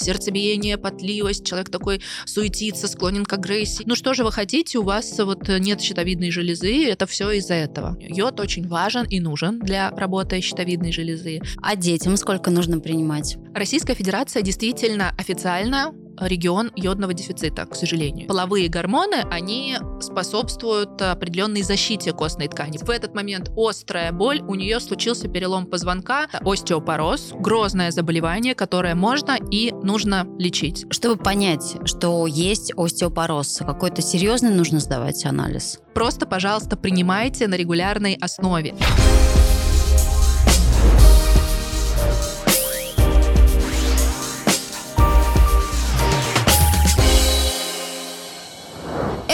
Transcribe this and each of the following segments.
сердцебиение, потливость, человек такой суетится, склонен к агрессии. Ну что же вы хотите, у вас вот нет щитовидной железы, это все из-за этого. Йод очень важен и нужен для работы щитовидной железы. А детям сколько нужно принимать? Российская Федерация действительно официально регион йодного дефицита, к сожалению. Половые гормоны, они способствуют определенной защите костной ткани. В этот момент острая боль, у нее случился перелом позвонка, остеопороз, грозное заболевание, которое можно и нужно лечить. Чтобы понять, что есть остеопороз, какой-то серьезный нужно сдавать анализ? Просто, пожалуйста, принимайте на регулярной основе.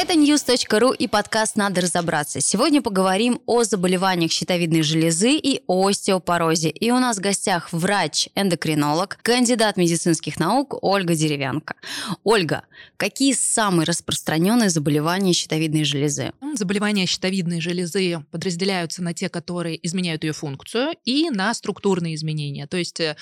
Это news.ru и подкаст «Надо разобраться». Сегодня поговорим о заболеваниях щитовидной железы и остеопорозе. И у нас в гостях врач-эндокринолог, кандидат медицинских наук Ольга Деревянко. Ольга, какие самые распространенные заболевания щитовидной железы? Заболевания щитовидной железы подразделяются на те, которые изменяют ее функцию, и на структурные изменения. То есть э,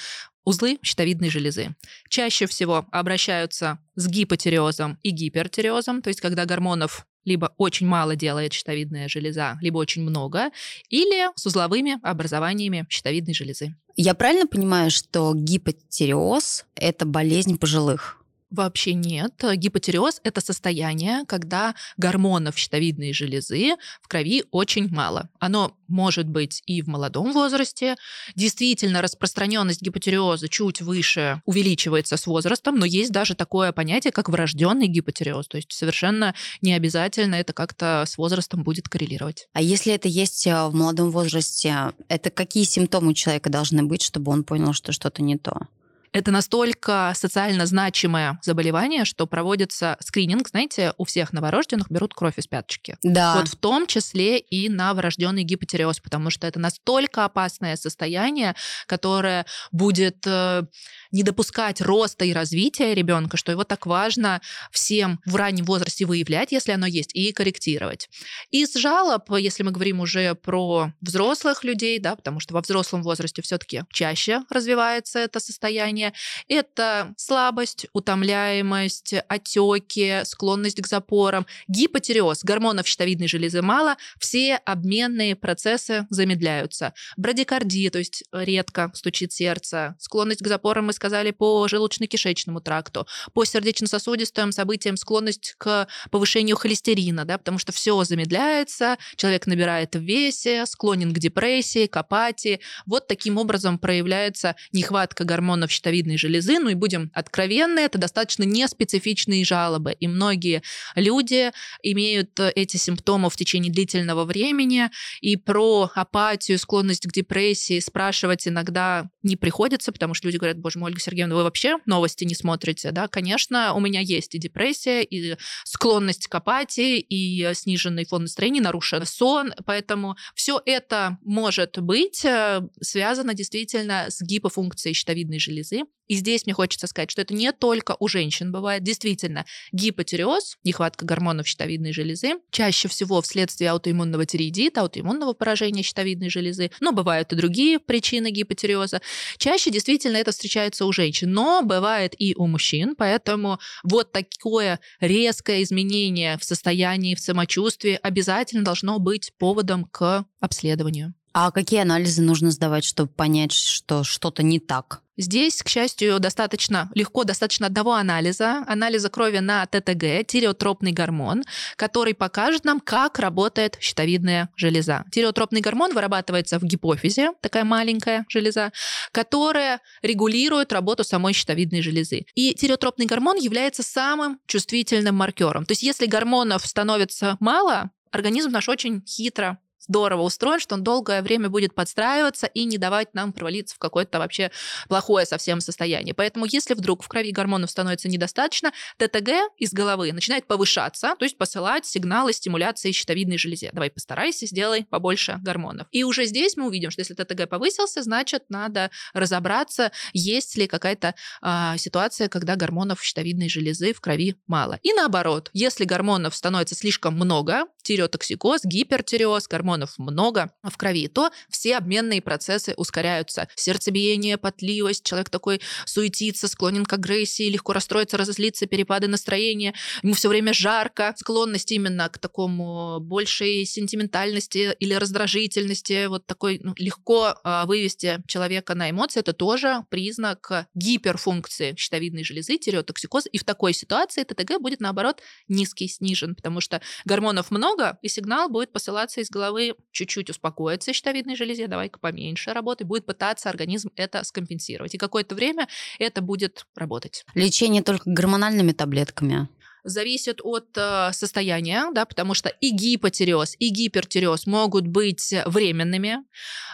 узлы щитовидной железы. Чаще всего обращаются с гипотиреозом и гипертиреозом, то есть когда гормонов либо очень мало делает щитовидная железа, либо очень много, или с узловыми образованиями щитовидной железы. Я правильно понимаю, что гипотиреоз – это болезнь пожилых? Вообще нет. Гипотиреоз – это состояние, когда гормонов щитовидной железы в крови очень мало. Оно может быть и в молодом возрасте. Действительно, распространенность гипотиреоза чуть выше увеличивается с возрастом, но есть даже такое понятие, как врожденный гипотиреоз. То есть совершенно не обязательно это как-то с возрастом будет коррелировать. А если это есть э, в молодом возрасте, это какие симптомы у человека должны быть, чтобы он понял, что что-то не то? Это настолько социально значимое заболевание, что проводится скрининг, знаете, у всех новорожденных берут кровь из пяточки. Да. Вот в том числе и на врожденный гипотереоз, потому что это настолько опасное состояние, которое будет э, не допускать роста и развития ребенка, что его так важно всем в раннем возрасте выявлять, если оно есть, и корректировать. Из жалоб, если мы говорим уже про взрослых людей, да, потому что во взрослом возрасте все-таки чаще развивается это состояние, состояния. Это слабость, утомляемость, отеки, склонность к запорам, гипотереоз, гормонов щитовидной железы мало, все обменные процессы замедляются. Брадикардия, то есть редко стучит сердце, склонность к запорам, мы сказали, по желудочно-кишечному тракту, по сердечно-сосудистым событиям склонность к повышению холестерина, да, потому что все замедляется, человек набирает в весе, склонен к депрессии, к апатии. Вот таким образом проявляется нехватка гормонов щитовидной щитовидной железы, ну и будем откровенны, это достаточно неспецифичные жалобы, и многие люди имеют э, эти симптомы в течение длительного времени, и про апатию, склонность к депрессии спрашивать иногда не приходится, потому что люди говорят, боже мой, Ольга Сергеевна, вы вообще новости не смотрите, да? Конечно, у меня есть и депрессия, и склонность к апатии, и сниженный фон настроения, нарушен сон, поэтому все это может быть э, связано действительно с гипофункцией щитовидной железы, и здесь мне хочется сказать, что это не только у женщин бывает. Действительно, гипотиреоз, нехватка гормонов щитовидной железы, чаще всего вследствие аутоиммунного тиреидита, аутоиммунного поражения щитовидной железы, но бывают и другие причины гипотиреоза. Чаще действительно это встречается у женщин, но бывает и у мужчин, поэтому вот такое резкое изменение в состоянии, в самочувствии обязательно должно быть поводом к обследованию. А какие анализы нужно сдавать, чтобы понять, что что-то не так? Здесь, к счастью, достаточно легко, достаточно одного анализа, анализа крови на ТТГ, тиреотропный гормон, который покажет нам, как работает щитовидная железа. Тиреотропный гормон вырабатывается в гипофизе, такая маленькая железа, которая регулирует работу самой щитовидной железы. И тиреотропный гормон является самым чувствительным маркером. То есть если гормонов становится мало, организм наш очень хитро здорово устроен, что он долгое время будет подстраиваться и не давать нам провалиться в какое-то вообще плохое совсем состояние. Поэтому если вдруг в крови гормонов становится недостаточно, ТТГ из головы начинает повышаться, то есть посылать сигналы стимуляции щитовидной железе. Давай постарайся, сделай побольше гормонов. И уже здесь мы увидим, что если ТТГ повысился, значит, надо разобраться, есть ли какая-то э, ситуация, когда гормонов щитовидной железы в крови мало. И наоборот, если гормонов становится слишком много, тиреотоксикоз, гипертиреоз, гормон гормонов много в крови, то все обменные процессы ускоряются. Сердцебиение, потливость, человек такой суетится, склонен к агрессии, легко расстроиться, разозлиться, перепады настроения, ему все время жарко, склонность именно к такому большей сентиментальности или раздражительности, вот такой ну, легко э, вывести человека на эмоции, это тоже признак гиперфункции щитовидной железы, тиреотоксикоз, и в такой ситуации ТТГ будет, наоборот, низкий, снижен, потому что гормонов много, и сигнал будет посылаться из головы чуть-чуть успокоиться щитовидной железе, давай-ка поменьше работы, будет пытаться организм это скомпенсировать. И какое-то время это будет работать. Лечение только гормональными таблетками? зависит от э, состояния, да, потому что и гипотиреоз, и гипертиреоз могут быть временными.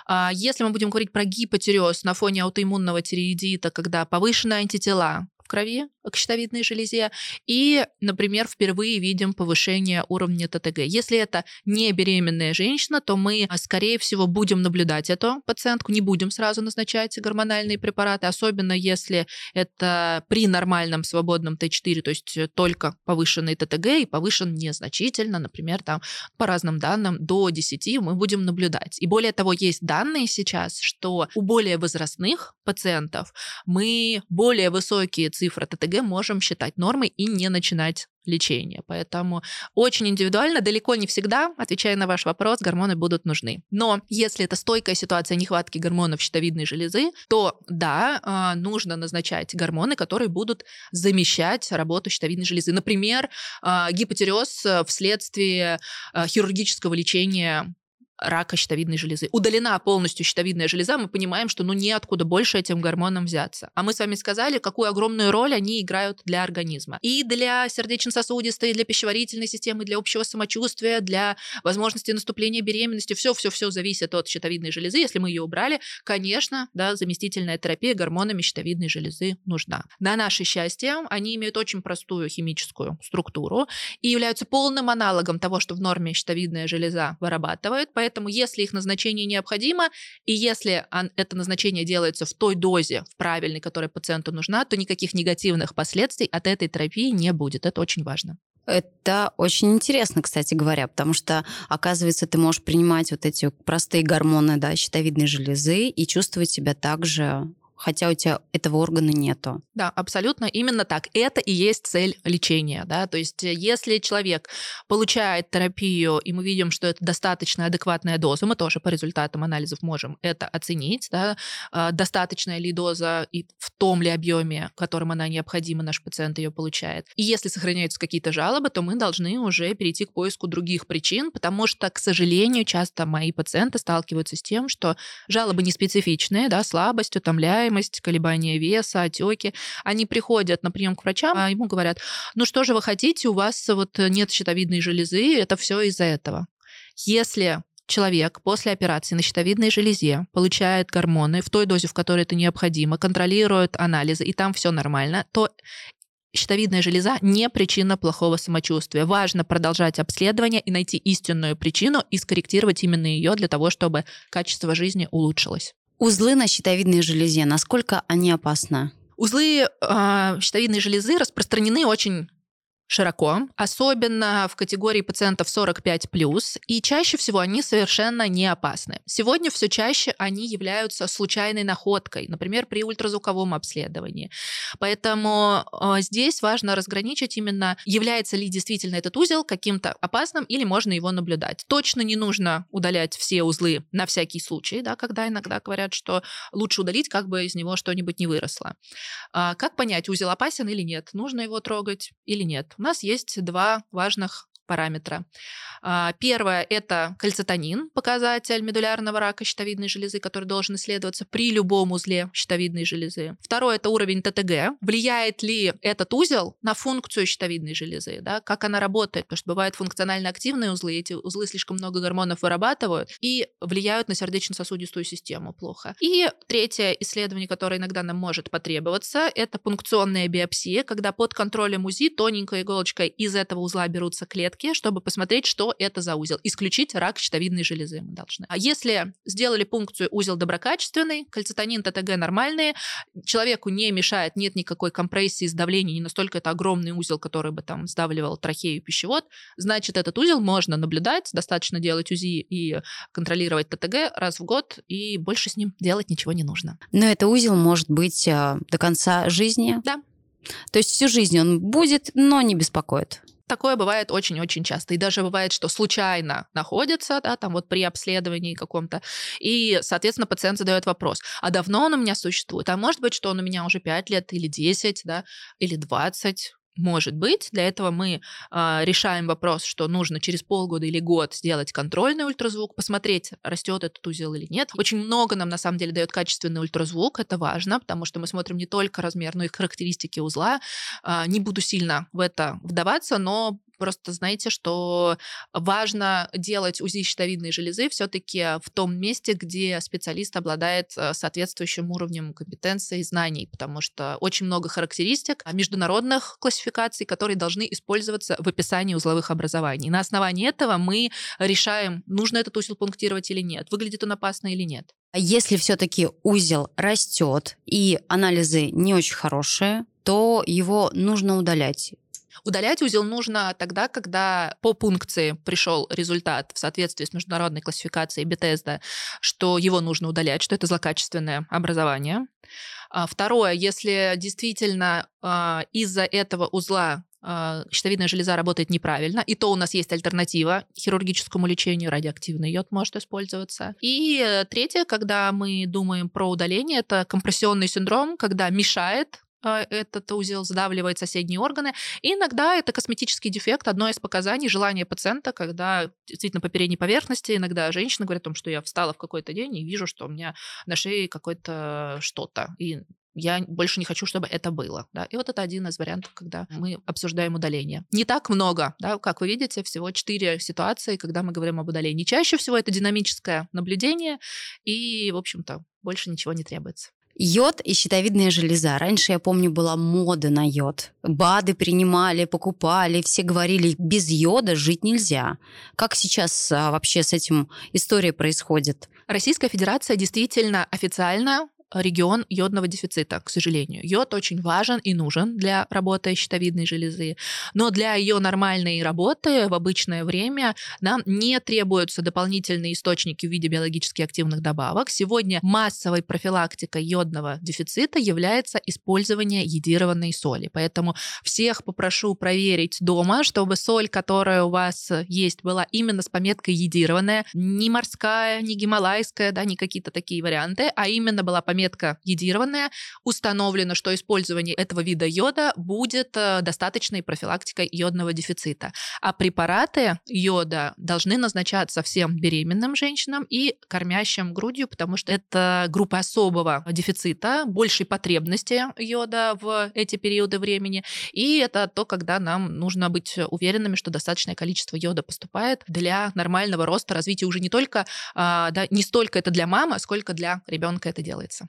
А если мы будем говорить про гипотиреоз на фоне аутоиммунного тиреидита, когда повышенные антитела в крови, к щитовидной железе, и, например, впервые видим повышение уровня ТТГ. Если это не беременная женщина, то мы, а, скорее всего, будем наблюдать эту пациентку, не будем сразу назначать гормональные препараты, особенно если это при нормальном свободном Т4, то есть только повышенный ТТГ и повышен незначительно, например, там по разным данным до 10 мы будем наблюдать. И более того, есть данные сейчас, что у более возрастных пациентов мы более высокие цифры ТТГ ТГ можем считать нормой и не начинать лечение. Поэтому очень индивидуально, далеко не всегда, отвечая на ваш вопрос, гормоны будут нужны. Но если это стойкая ситуация нехватки гормонов щитовидной железы, то да, а, нужно назначать гормоны, которые будут замещать работу щитовидной железы. Например, а, гипотереоз вследствие а, хирургического лечения рака щитовидной железы. Удалена полностью щитовидная железа, мы понимаем, что ну неоткуда больше этим гормонам взяться. А мы с вами сказали, какую огромную роль они играют для организма. И для сердечно-сосудистой, для пищеварительной системы, для общего самочувствия, для возможности наступления беременности. Все-все-все зависит от щитовидной железы. Если мы ее убрали, конечно, да, заместительная терапия гормонами щитовидной железы нужна. На наше счастье, они имеют очень простую химическую структуру и являются полным аналогом того, что в норме щитовидная железа вырабатывает, поэтому Поэтому, если их назначение необходимо, и если это назначение делается в той дозе, в правильной, которая пациенту нужна, то никаких негативных последствий от этой терапии не будет. Это очень важно. Это очень интересно, кстати говоря, потому что, оказывается, ты можешь принимать вот эти простые гормоны да, щитовидной железы и чувствовать себя также хотя у тебя этого органа нету. Да, абсолютно именно так. Это и есть цель лечения. Да? То есть э, если человек получает терапию, и мы видим, что это достаточно адекватная доза, мы тоже по результатам анализов можем это оценить, да? А, достаточная ли доза и в том ли объеме, которым она необходима, наш пациент ее получает. И если сохраняются какие-то жалобы, то мы должны уже перейти к поиску других причин, потому что, к сожалению, часто мои пациенты сталкиваются с тем, что жалобы неспецифичные, да, слабость, утомляемость, утомляемость, колебания веса, отеки. Они приходят на прием к врачам, а ему говорят, ну что же вы хотите, у вас вот нет щитовидной железы, это все из-за этого. Если человек после операции на щитовидной железе получает гормоны в той дозе, в которой это необходимо, контролирует анализы, и там все нормально, то щитовидная железа не причина плохого самочувствия. Важно продолжать обследование и найти истинную причину и скорректировать именно ее для того, чтобы качество жизни улучшилось. Узлы на щитовидной железе, насколько они опасны? Узлы э, щитовидной железы распространены очень широко, особенно в категории пациентов 45+, и чаще всего они совершенно не опасны. Сегодня все чаще они являются случайной находкой, например, при ультразвуковом обследовании. Поэтому э, здесь важно разграничить именно, является ли действительно этот узел каким-то опасным или можно его наблюдать. Точно не нужно удалять все узлы на всякий случай, да, когда иногда говорят, что лучше удалить, как бы из него что-нибудь не выросло. А как понять, узел опасен или нет? Нужно его трогать или нет? У нас есть два важных параметра. А, первое – это кальцитонин, показатель медулярного рака щитовидной железы, который должен исследоваться при любом узле щитовидной железы. Второе – это уровень ТТГ. Влияет ли этот узел на функцию щитовидной железы, да, как она работает, потому что бывают функционально активные узлы, эти узлы слишком много гормонов вырабатывают и влияют на сердечно-сосудистую систему плохо. И третье исследование, которое иногда нам может потребоваться, это пункционная биопсия, когда под контролем УЗИ тоненькой иголочкой из этого узла берутся клетки, клетки, чтобы посмотреть, что это за узел. Исключить рак щитовидной железы мы должны. А если сделали пункцию узел доброкачественный, кальцитонин, ТТГ нормальные, человеку не мешает, нет никакой компрессии, сдавления, не настолько это огромный узел, который бы там сдавливал трахею и пищевод, значит, этот узел можно наблюдать, достаточно делать УЗИ и контролировать ТТГ раз в год, и больше с ним делать ничего не нужно. Но это узел может быть э, до конца жизни? Да. То есть всю жизнь он будет, но не беспокоит? Такое бывает очень-очень часто. И даже бывает, что случайно находится, да, там вот при обследовании каком-то. И, соответственно, пациент задает вопрос, а давно он у меня существует? А может быть, что он у меня уже 5 лет или 10, да, или 20? Может быть, для этого мы э, решаем вопрос, что нужно через полгода или год сделать контрольный ультразвук, посмотреть, растет этот узел или нет. Очень много нам на самом деле дает качественный ультразвук, это важно, потому что мы смотрим не только размер, но и характеристики узла. Э, не буду сильно в это вдаваться, но Просто знаете, что важно делать УЗИ щитовидной железы все-таки в том месте, где специалист обладает э, соответствующим уровнем компетенции и знаний, потому что очень много характеристик международных классификаций, которые должны использоваться в описании узловых образований. На основании этого мы решаем, нужно этот узел пунктировать или нет, выглядит он опасно или нет. А если все-таки узел растет и анализы не очень хорошие, то его нужно удалять. Удалять узел нужно тогда, когда по пункции пришел результат в соответствии с международной классификацией Бетезда, что его нужно удалять, что это злокачественное образование. А второе, если действительно а, из-за этого узла а, щитовидная железа работает неправильно, и то у нас есть альтернатива хирургическому лечению, радиоактивный йод может использоваться. И э, третье, когда мы думаем про удаление, это компрессионный синдром, когда мешает этот узел сдавливает соседние органы. И иногда это косметический дефект, одно из показаний желания пациента, когда действительно по передней поверхности иногда женщина говорит о том, что я встала в какой-то день и вижу, что у меня на шее какое-то что-то. И я больше не хочу, чтобы это было. Да? И вот это один из вариантов, когда мы обсуждаем удаление. Не так много, да? как вы видите, всего четыре ситуации, когда мы говорим об удалении. Чаще всего это динамическое наблюдение, и, в общем-то, больше ничего не требуется. Йод и щитовидная железа. Раньше, я помню, была мода на йод. БАДы принимали, покупали, все говорили, без йода жить нельзя. Как сейчас а, вообще с этим история происходит? Российская Федерация действительно официально регион йодного дефицита, к сожалению. Йод очень важен и нужен для работы щитовидной железы, но для ее нормальной работы в обычное время нам не требуются дополнительные источники в виде биологически активных добавок. Сегодня массовой профилактикой йодного дефицита является использование йодированной соли. Поэтому всех попрошу проверить дома, чтобы соль, которая у вас есть, была именно с пометкой йодированная, не морская, не гималайская, да, не какие-то такие варианты, а именно была пометка метка йодированная, установлено, что использование этого вида йода будет э, достаточной профилактикой йодного дефицита. А препараты йода должны назначаться всем беременным женщинам и кормящим грудью, потому что это группа особого дефицита, большей потребности йода в эти периоды времени. И это то, когда нам нужно быть уверенными, что достаточное количество йода поступает для нормального роста, развития уже не только, а, да, не столько это для мамы, сколько для ребенка это делается.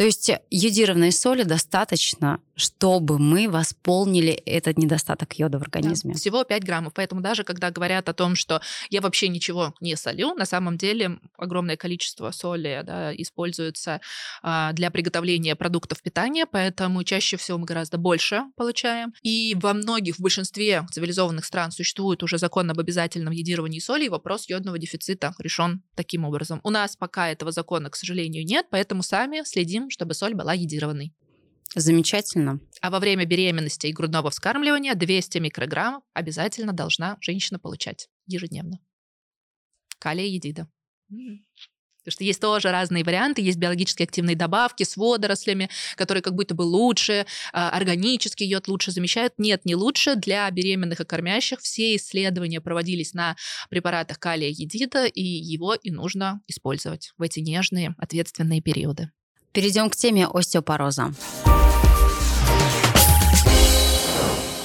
То есть йодированной соли достаточно, чтобы мы восполнили этот недостаток йода в организме. Да, всего 5 граммов. Поэтому даже когда говорят о том, что я вообще ничего не солю, на самом деле огромное количество соли да, используется а, для приготовления продуктов питания, поэтому чаще всего мы гораздо больше получаем. И во многих, в большинстве цивилизованных стран существует уже закон об обязательном йодировании соли, и вопрос йодного дефицита решен таким образом. У нас пока этого закона, к сожалению, нет, поэтому сами следим чтобы соль была йодированной. Замечательно. А во время беременности и грудного вскармливания 200 микрограммов обязательно должна женщина получать ежедневно. Калия едида. Потому что есть тоже разные варианты, есть биологически активные добавки с водорослями, которые как будто бы лучше, а, органический йод лучше замещают. Нет, не лучше. Для беременных и кормящих все исследования проводились на препаратах калия едида, и его и нужно использовать в эти нежные, ответственные периоды. Перейдем к теме остеопороза.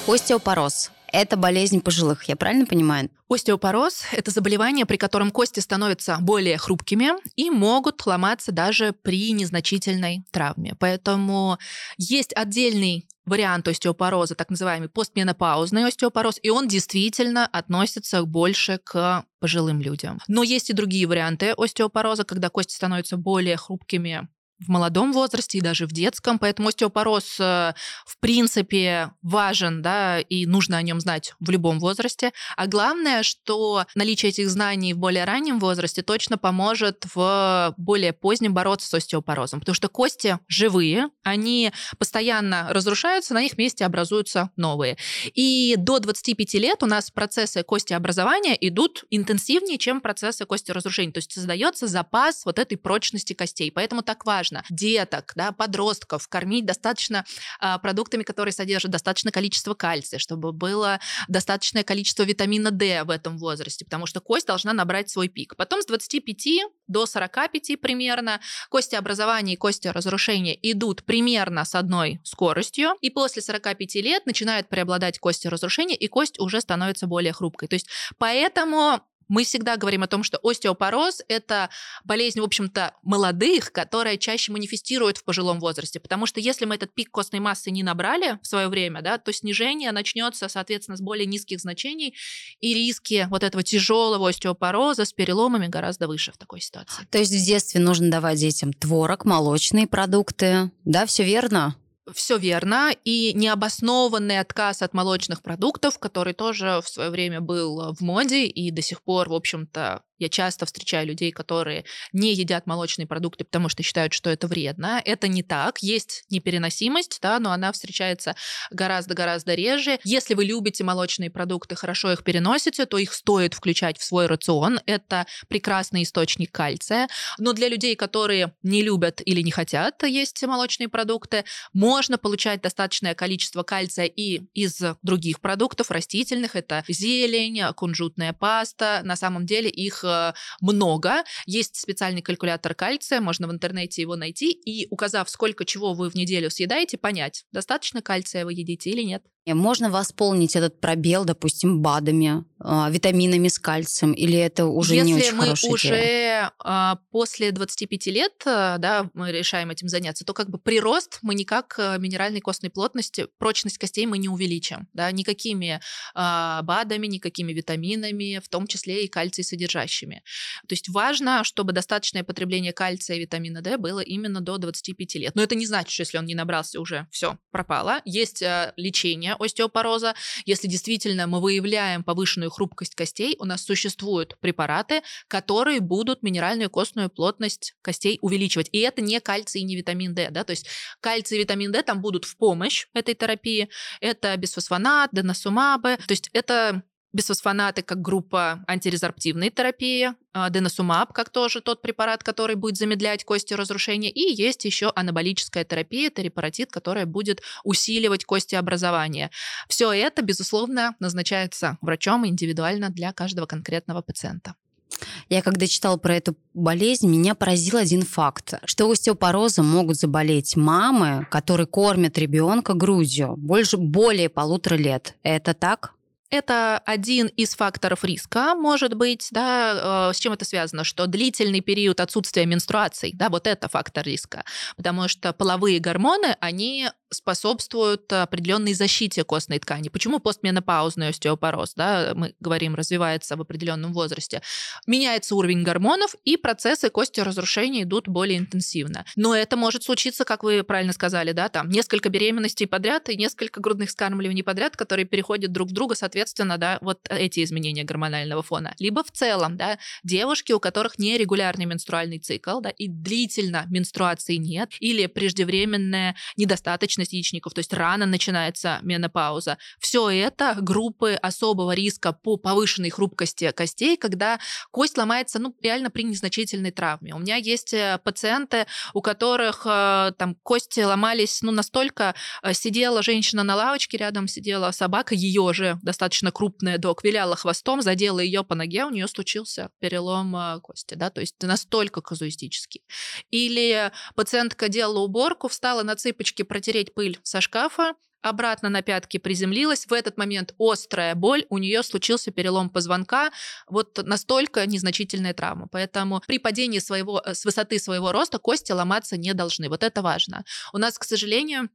Остеопороз – это болезнь пожилых, я правильно понимаю? Остеопороз – это заболевание, при котором кости становятся более хрупкими и могут ломаться даже при незначительной травме. Поэтому есть отдельный вариант остеопороза, так называемый постменопаузный остеопороз, и он действительно относится больше к пожилым людям. Но есть и другие варианты остеопороза, когда кости становятся более хрупкими в молодом возрасте и даже в детском, поэтому остеопороз э, в принципе важен, да, и нужно о нем знать в любом возрасте. А главное, что наличие этих знаний в более раннем возрасте точно поможет в более позднем бороться с остеопорозом, потому что кости живые, они постоянно разрушаются, на их месте образуются новые. И до 25 лет у нас процессы костеобразования идут интенсивнее, чем процессы костеразрушения, то есть создается запас вот этой прочности костей, поэтому так важно важно деток, да, подростков кормить достаточно а, продуктами, которые содержат достаточное количество кальция, чтобы было достаточное количество витамина D в этом возрасте, потому что кость должна набрать свой пик. Потом с 25 до 45 примерно кости образования и кости разрушения идут примерно с одной скоростью, и после 45 лет начинают преобладать кости разрушения, и кость уже становится более хрупкой. То есть поэтому мы всегда говорим о том, что остеопороз – это болезнь, в общем-то, молодых, которая чаще манифестирует в пожилом возрасте. Потому что если мы этот пик костной массы не набрали в свое время, да, то снижение начнется, соответственно, с более низких значений, и риски вот этого тяжелого остеопороза с переломами гораздо выше в такой ситуации. То есть в детстве нужно давать детям творог, молочные продукты, да, все верно? Все верно. И необоснованный отказ от молочных продуктов, который тоже в свое время был в моде и до сих пор, в общем-то, я часто встречаю людей, которые не едят молочные продукты, потому что считают, что это вредно. Это не так. Есть непереносимость, да, но она встречается гораздо-гораздо реже. Если вы любите молочные продукты, хорошо их переносите, то их стоит включать в свой рацион. Это прекрасный источник кальция. Но для людей, которые не любят или не хотят есть молочные продукты, можно получать достаточное количество кальция и из других продуктов растительных. Это зелень, кунжутная паста. На самом деле их много. Есть специальный калькулятор кальция, можно в интернете его найти, и указав, сколько чего вы в неделю съедаете, понять, достаточно кальция вы едите или нет. Можно восполнить этот пробел, допустим, БАДами, а, витаминами с кальцием, или это уже Если не очень мы хорошая уже идея? а, после 25 лет да, мы решаем этим заняться, то как бы прирост мы никак минеральной костной плотности, прочность костей мы не увеличим, да, никакими БАДами, никакими витаминами, в том числе и кальций содержащими. То есть важно, чтобы достаточное потребление кальция и витамина D было именно до 25 лет. Но это не значит, что если он не набрался уже, все, пропало. Есть а, остеопороза. Если действительно мы выявляем повышенную хрупкость костей, у нас существуют препараты, которые будут минеральную костную плотность костей увеличивать. И это не кальций и не витамин D. Да? То есть кальций и витамин D там будут в помощь этой терапии. Это бисфосфонат, деносумабы. То есть это бисфосфонаты как группа антирезорптивной терапии, а, деносумаб как тоже тот препарат, который будет замедлять кости разрушения, и есть еще анаболическая терапия, это репаратит, которая будет усиливать костеобразование. Все это, безусловно, назначается врачом индивидуально для каждого конкретного пациента. Я когда читала про эту болезнь, меня поразил один факт, что остеопорозом могут заболеть мамы, которые кормят ребенка грудью больше более полутора лет. Это так? Это один из факторов риска, может быть, да, э, с чем это связано, что длительный период отсутствия менструаций, да, вот это фактор риска, потому что половые гормоны, они способствуют определенной защите костной ткани. Почему постменопаузный остеопороз, да, мы говорим, развивается в определенном возрасте? Меняется уровень гормонов, и процессы костеразрушения идут более интенсивно. Но это может случиться, как вы правильно сказали, да, там несколько беременностей подряд и несколько грудных скармливаний подряд, которые переходят друг в друга, соответственно, да, вот эти изменения гормонального фона. Либо в целом, да, девушки, у которых нерегулярный менструальный цикл, да, и длительно менструации нет, или преждевременная недостаточность яичников, то есть рано начинается менопауза. Все это группы особого риска по повышенной хрупкости костей, когда кость ломается, ну, реально при незначительной травме. У меня есть э, пациенты, у которых э, там кости ломались, ну, настолько э, сидела женщина на лавочке, рядом сидела собака, ее же достаточно крупная док, виляла хвостом, задела ее по ноге, у нее случился перелом кости, да, то есть настолько казуистический. Или пациентка делала уборку, встала на цыпочки протереть пыль со шкафа, обратно на пятки приземлилась. В этот момент острая боль, у нее случился перелом позвонка, вот настолько незначительная травма. Поэтому при падении своего, э, с высоты своего роста кости ломаться не должны. Вот это важно. У нас, к сожалению,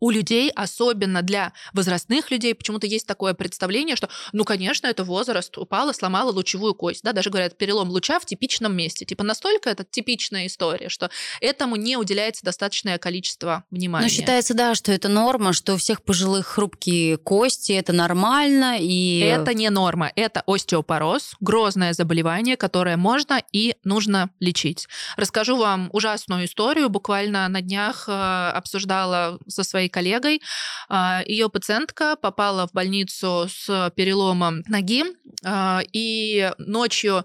у людей, особенно для возрастных людей, почему-то есть такое представление, что, ну, конечно, это возраст, упала, сломала лучевую кость, да, даже говорят, перелом луча в типичном месте. Типа настолько это типичная история, что этому не уделяется достаточное количество внимания. Ну, считается, да, что это норма, что у всех пожилых хрупкие кости, это нормально, и... Это не норма, это остеопороз, грозное заболевание, которое можно и нужно лечить. Расскажу вам ужасную историю. Буквально на днях э, обсуждала со своей коллегой. А, Ее пациентка попала в больницу с переломом ноги, а, и ночью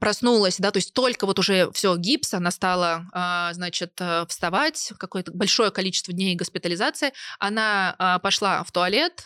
проснулась, да, то есть только вот уже все гипс, она стала, а, значит, э, вставать, какое-то большое количество дней госпитализации, она пошла в туалет,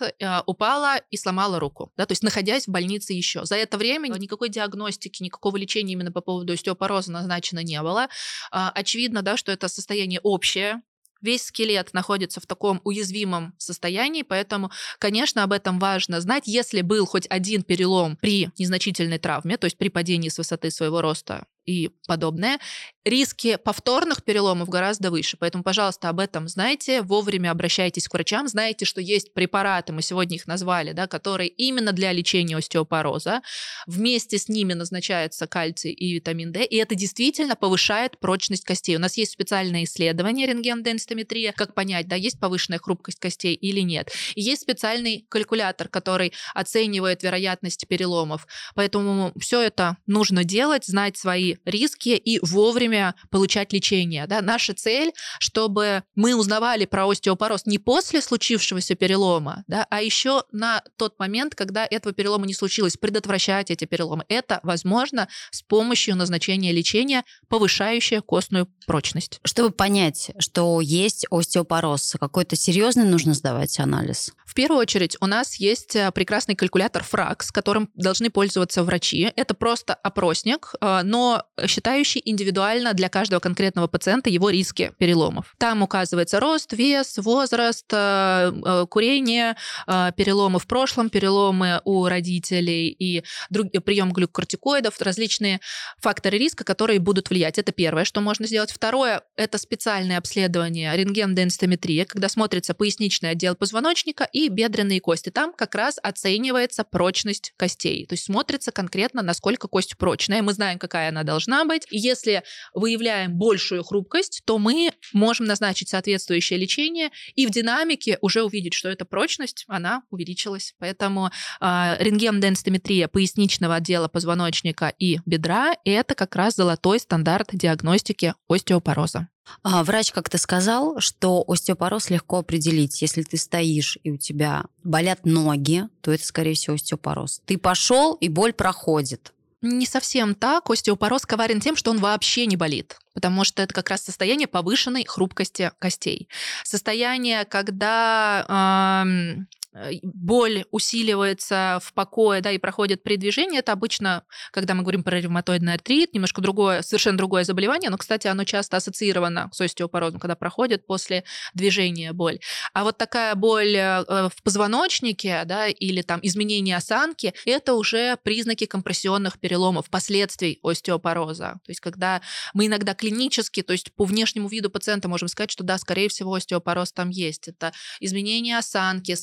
упала и сломала руку, да, то есть находясь в больнице еще. За это время никакой диагностики, никакого лечения именно по поводу остеопороза назначено не было. Очевидно, да, что это состояние общее, Весь скелет находится в таком уязвимом состоянии, поэтому, конечно, об этом важно знать. Если был хоть один перелом при незначительной травме, то есть при падении с высоты своего роста и подобное, риски повторных переломов гораздо выше. Поэтому, пожалуйста, об этом знайте, вовремя обращайтесь к врачам, знаете, что есть препараты, мы сегодня их назвали, да, которые именно для лечения остеопороза. Вместе с ними назначается кальций и витамин D, и это действительно повышает прочность костей. У нас есть специальное исследование рентген-денстометрия, как понять, да, есть повышенная хрупкость костей или нет. И есть специальный калькулятор, который оценивает вероятность переломов. Поэтому все это нужно делать, знать свои риски и вовремя получать лечение. Да? Наша цель, чтобы мы узнавали про остеопороз не после случившегося перелома, да, а еще на тот момент, когда этого перелома не случилось, предотвращать эти переломы. Это возможно с помощью назначения лечения, повышающее костную прочность. Чтобы понять, что есть остеопороз, какой-то серьезный нужно сдавать анализ? В первую очередь у нас есть э, прекрасный калькулятор ФРАКС, которым должны пользоваться врачи. Это просто опросник, э, но считающий индивидуально для каждого конкретного пациента его риски переломов. Там указывается рост, вес, возраст, э, курение, переломы в прошлом, переломы у родителей и прием глюкокортикоидов, различные факторы риска, которые будут влиять. Это первое, что можно сделать. Второе – это специальное обследование рентген-денстометрия, когда смотрится поясничный отдел позвоночника и бедренные кости. Там как раз оценивается прочность костей. То есть смотрится конкретно, насколько кость прочная. Мы знаем, какая она должна быть. Если выявляем большую хрупкость, то мы можем назначить соответствующее лечение и в динамике уже увидеть, что эта прочность, она увеличилась. Поэтому э, рентген-денстометрия поясничного отдела позвоночника и бедра – это как раз золотой стандарт диагностики остеопороза. А, врач как-то сказал, что остеопороз легко определить. Если ты стоишь и у тебя болят ноги, то это, скорее всего, остеопороз. Ты пошел, и боль проходит. Не совсем так. Остеопороз коварен тем, что он вообще не болит потому что это как раз состояние повышенной хрупкости костей. Состояние, когда э, Э, боль усиливается в покое, да, и проходит при движении, это обычно, когда мы говорим про ревматоидный артрит, немножко другое, совершенно другое заболевание, но, кстати, оно часто ассоциировано с остеопорозом, когда проходит после движения боль. А вот такая боль э, в позвоночнике, да, или там изменение осанки, это уже признаки компрессионных переломов, последствий остеопороза. То есть, когда мы иногда клинически, то есть по внешнему виду пациента можем сказать, что да, скорее всего, остеопороз там есть. Это изменение осанки,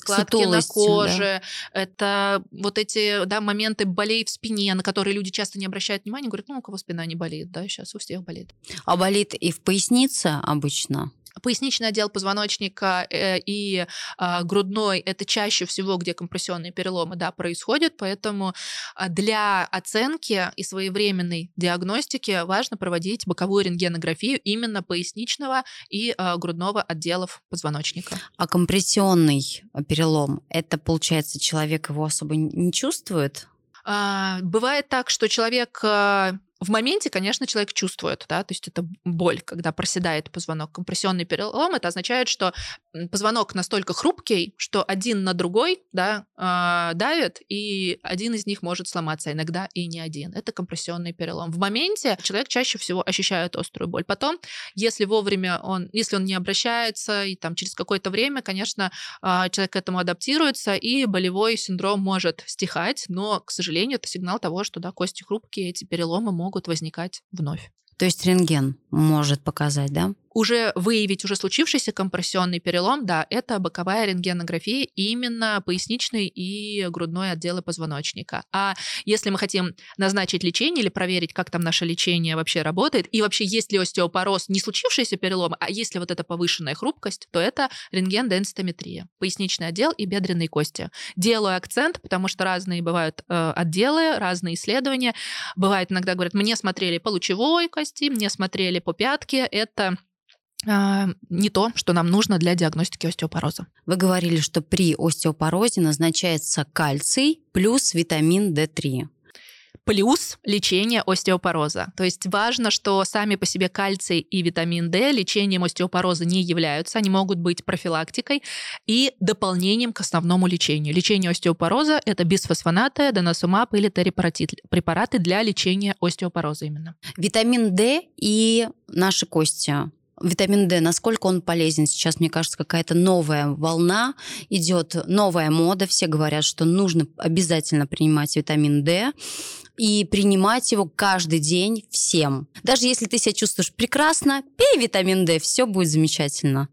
на коже, да. это вот эти да, моменты болей в спине, на которые люди часто не обращают внимания, говорят, ну, у кого спина не болит, да, сейчас у всех болит. А болит и в пояснице обычно? Поясничный отдел позвоночника э, и а, грудной – это чаще всего, где компрессионные переломы да, происходят, поэтому а, для оценки и своевременной диагностики важно проводить боковую рентгенографию именно поясничного и а, грудного отделов позвоночника. А компрессионный перелом – это, получается, человек его особо не чувствует? Бывает так, что человек в моменте, конечно, человек чувствует, да, то есть это боль, когда проседает позвонок. Компрессионный перелом это означает, что позвонок настолько хрупкий, что один на другой, да, э, давит, и один из них может сломаться, иногда и не один. Это компрессионный перелом. В моменте человек чаще всего ощущает острую боль. Потом, если вовремя он, если он не обращается, и там через какое-то время, конечно, э, человек к этому адаптируется, и болевой синдром может стихать, но, к сожалению, это сигнал того, что да, кости хрупкие, эти переломы могут могут возникать вновь. То есть рентген может показать, да? Уже выявить уже случившийся компрессионный перелом, да, это боковая рентгенография именно поясничной и грудной отделы позвоночника. А если мы хотим назначить лечение или проверить, как там наше лечение вообще работает, и вообще есть ли остеопороз, не случившийся перелом, а есть ли вот эта повышенная хрупкость, то это рентген-денситометрия, поясничный отдел и бедренные кости. Делаю акцент, потому что разные бывают э, отделы, разные исследования. Бывает иногда говорят, мне смотрели по лучевой кости, мне смотрели по пятке. Это не то, что нам нужно для диагностики остеопороза. Вы говорили, что при остеопорозе назначается кальций плюс витамин D3 плюс лечение остеопороза. То есть важно, что сами по себе кальций и витамин D лечением остеопороза не являются, они могут быть профилактикой и дополнением к основному лечению. Лечение остеопороза – это бисфосфонаты, доносумаб или препараты для лечения остеопороза именно. Витамин D и наши кости Витамин D, насколько он полезен? Сейчас, мне кажется, какая-то новая волна идет, новая мода. Все говорят, что нужно обязательно принимать витамин D и принимать его каждый день всем. Даже если ты себя чувствуешь прекрасно, пей витамин D, все будет замечательно.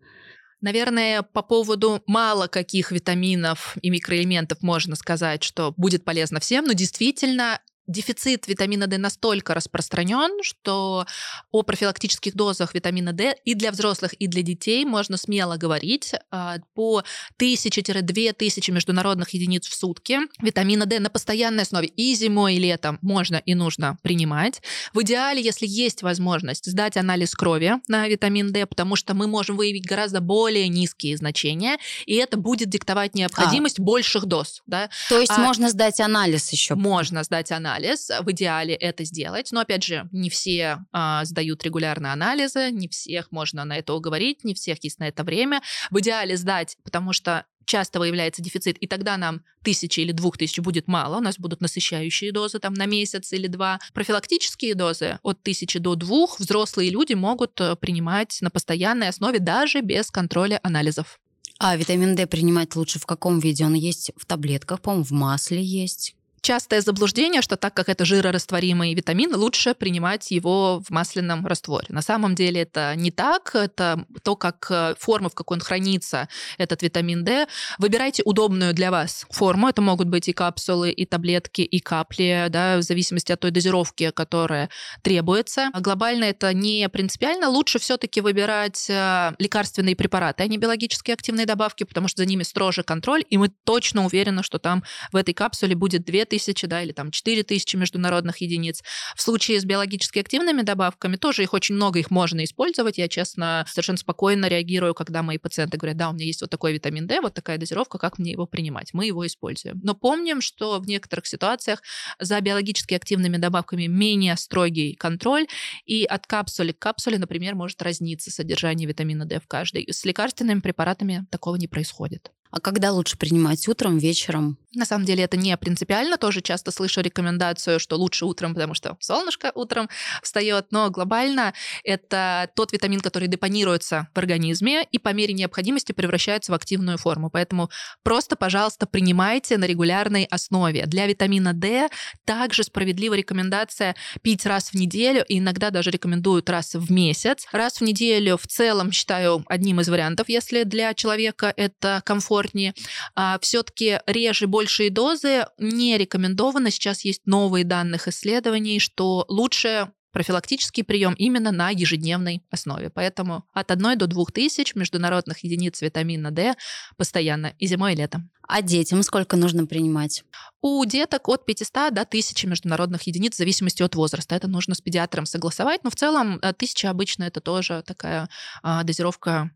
Наверное, по поводу мало каких витаминов и микроэлементов можно сказать, что будет полезно всем, но действительно Дефицит витамина D настолько распространен, что о профилактических дозах витамина D и для взрослых, и для детей можно смело говорить а, по 1000-2000 международных единиц в сутки. Витамина D на постоянной основе и зимой, и летом можно и нужно принимать. В идеале, если есть возможность, сдать анализ крови на витамин D, потому что мы можем выявить гораздо более низкие значения, и это будет диктовать необходимость а. больших доз. Да? То есть а можно сдать анализ еще? Можно сдать анализ анализ. В идеале это сделать. Но, опять же, не все а, сдают регулярно анализы, не всех можно на это уговорить, не всех есть на это время. В идеале сдать, потому что часто выявляется дефицит, и тогда нам тысячи или двух тысяч будет мало, у нас будут насыщающие дозы там на месяц или два. Профилактические дозы от тысячи до двух взрослые люди могут э, принимать на постоянной основе даже без контроля анализов. А витамин D принимать лучше в каком виде? Он есть в таблетках, по-моему, в масле есть частое заблуждение, что так как это жирорастворимый витамин, лучше принимать его в масляном растворе. На самом деле это не так. Это то, как э, форма, в какой он хранится, этот витамин D. Выбирайте удобную для вас форму. Это могут быть и капсулы, и таблетки, и капли, да, в зависимости от той дозировки, которая требуется. А глобально это не принципиально. Лучше все-таки выбирать э, лекарственные препараты, а не биологически активные добавки, потому что за ними строже контроль, и мы точно уверены, что там в этой капсуле будет 2000 тысячи, да, или там 4 тысячи международных единиц. В случае с биологически активными добавками тоже их очень много, их можно использовать. Я, честно, совершенно спокойно реагирую, когда мои пациенты говорят, да, у меня есть вот такой витамин D, вот такая дозировка, как мне его принимать? Мы его используем. Но помним, что в некоторых ситуациях за биологически активными добавками менее строгий контроль, и от капсулы к капсуле, например, может разниться содержание витамина D в каждой. С лекарственными препаратами такого не происходит. А когда лучше принимать утром, вечером? На самом деле это не принципиально. Тоже часто слышу рекомендацию, что лучше утром, потому что солнышко утром встает. Но глобально это тот витамин, который депонируется в организме и по мере необходимости превращается в активную форму. Поэтому просто, пожалуйста, принимайте на регулярной основе. Для витамина D также справедлива рекомендация пить раз в неделю, и иногда даже рекомендуют раз в месяц. Раз в неделю в целом считаю одним из вариантов, если для человека это комфорт комфортнее. А, Все-таки реже большие дозы не рекомендовано. Сейчас есть новые данных исследований, что лучше профилактический прием именно на ежедневной основе. Поэтому от 1 до 2 тысяч международных единиц витамина D постоянно и зимой, и летом. А детям сколько нужно принимать? У деток от 500 до 1000 международных единиц в зависимости от возраста. Это нужно с педиатром согласовать, но в целом 1000 обычно это тоже такая а, дозировка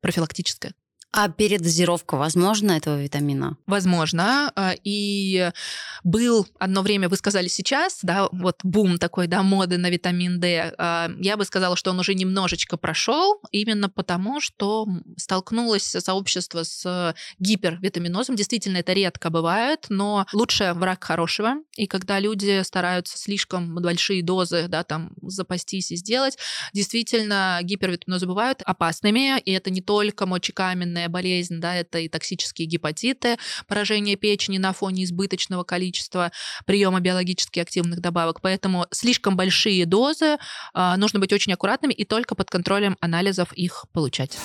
профилактическая. А передозировка возможна этого витамина? Возможно. А, и был одно время, вы сказали сейчас, да, вот бум такой, да, моды на витамин D. А, я бы сказала, что он уже немножечко прошел, именно потому, что столкнулось сообщество с гипервитаминозом. Действительно, это редко бывает, но лучше враг хорошего. И когда люди стараются слишком большие дозы, да, там, запастись и сделать, действительно, гипервитаминозы бывают опасными, и это не только мочекаменные кровеносная болезнь, да, это и токсические гепатиты, поражение печени на фоне избыточного количества приема биологически активных добавок. Поэтому слишком большие дозы, а, нужно быть очень аккуратными и только под контролем анализов их получать.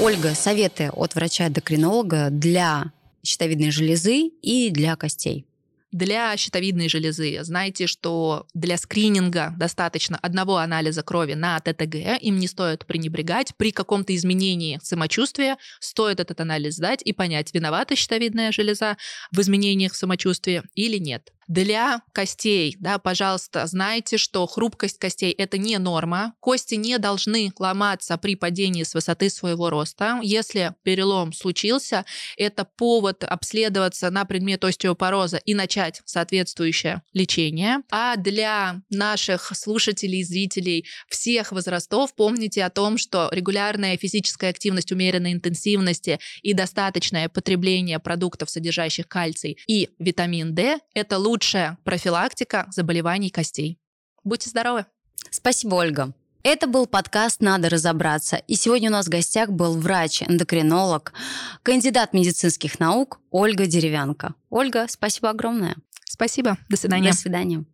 Ольга, советы от врача-эндокринолога для щитовидной железы и для костей. Для щитовидной железы знаете, что для скрининга достаточно одного анализа крови на ТТГ, им не стоит пренебрегать. При каком-то изменении самочувствия стоит этот анализ сдать и понять, виновата щитовидная железа в изменениях самочувствия или нет. Для костей, да, пожалуйста, знайте, что хрупкость костей – это не норма. Кости не должны ломаться при падении с высоты своего роста. Если перелом случился, это повод обследоваться на предмет остеопороза и начать соответствующее лечение. А для наших слушателей, зрителей всех возрастов помните о том, что регулярная физическая активность умеренной интенсивности и достаточное потребление продуктов, содержащих кальций и витамин D – это лучшее лучшая профилактика заболеваний костей. Будьте здоровы! Спасибо, Ольга. Это был подкаст «Надо разобраться». И сегодня у нас в гостях был врач-эндокринолог, кандидат медицинских наук Ольга Деревянко. Ольга, спасибо огромное. Спасибо. До свидания. До свидания.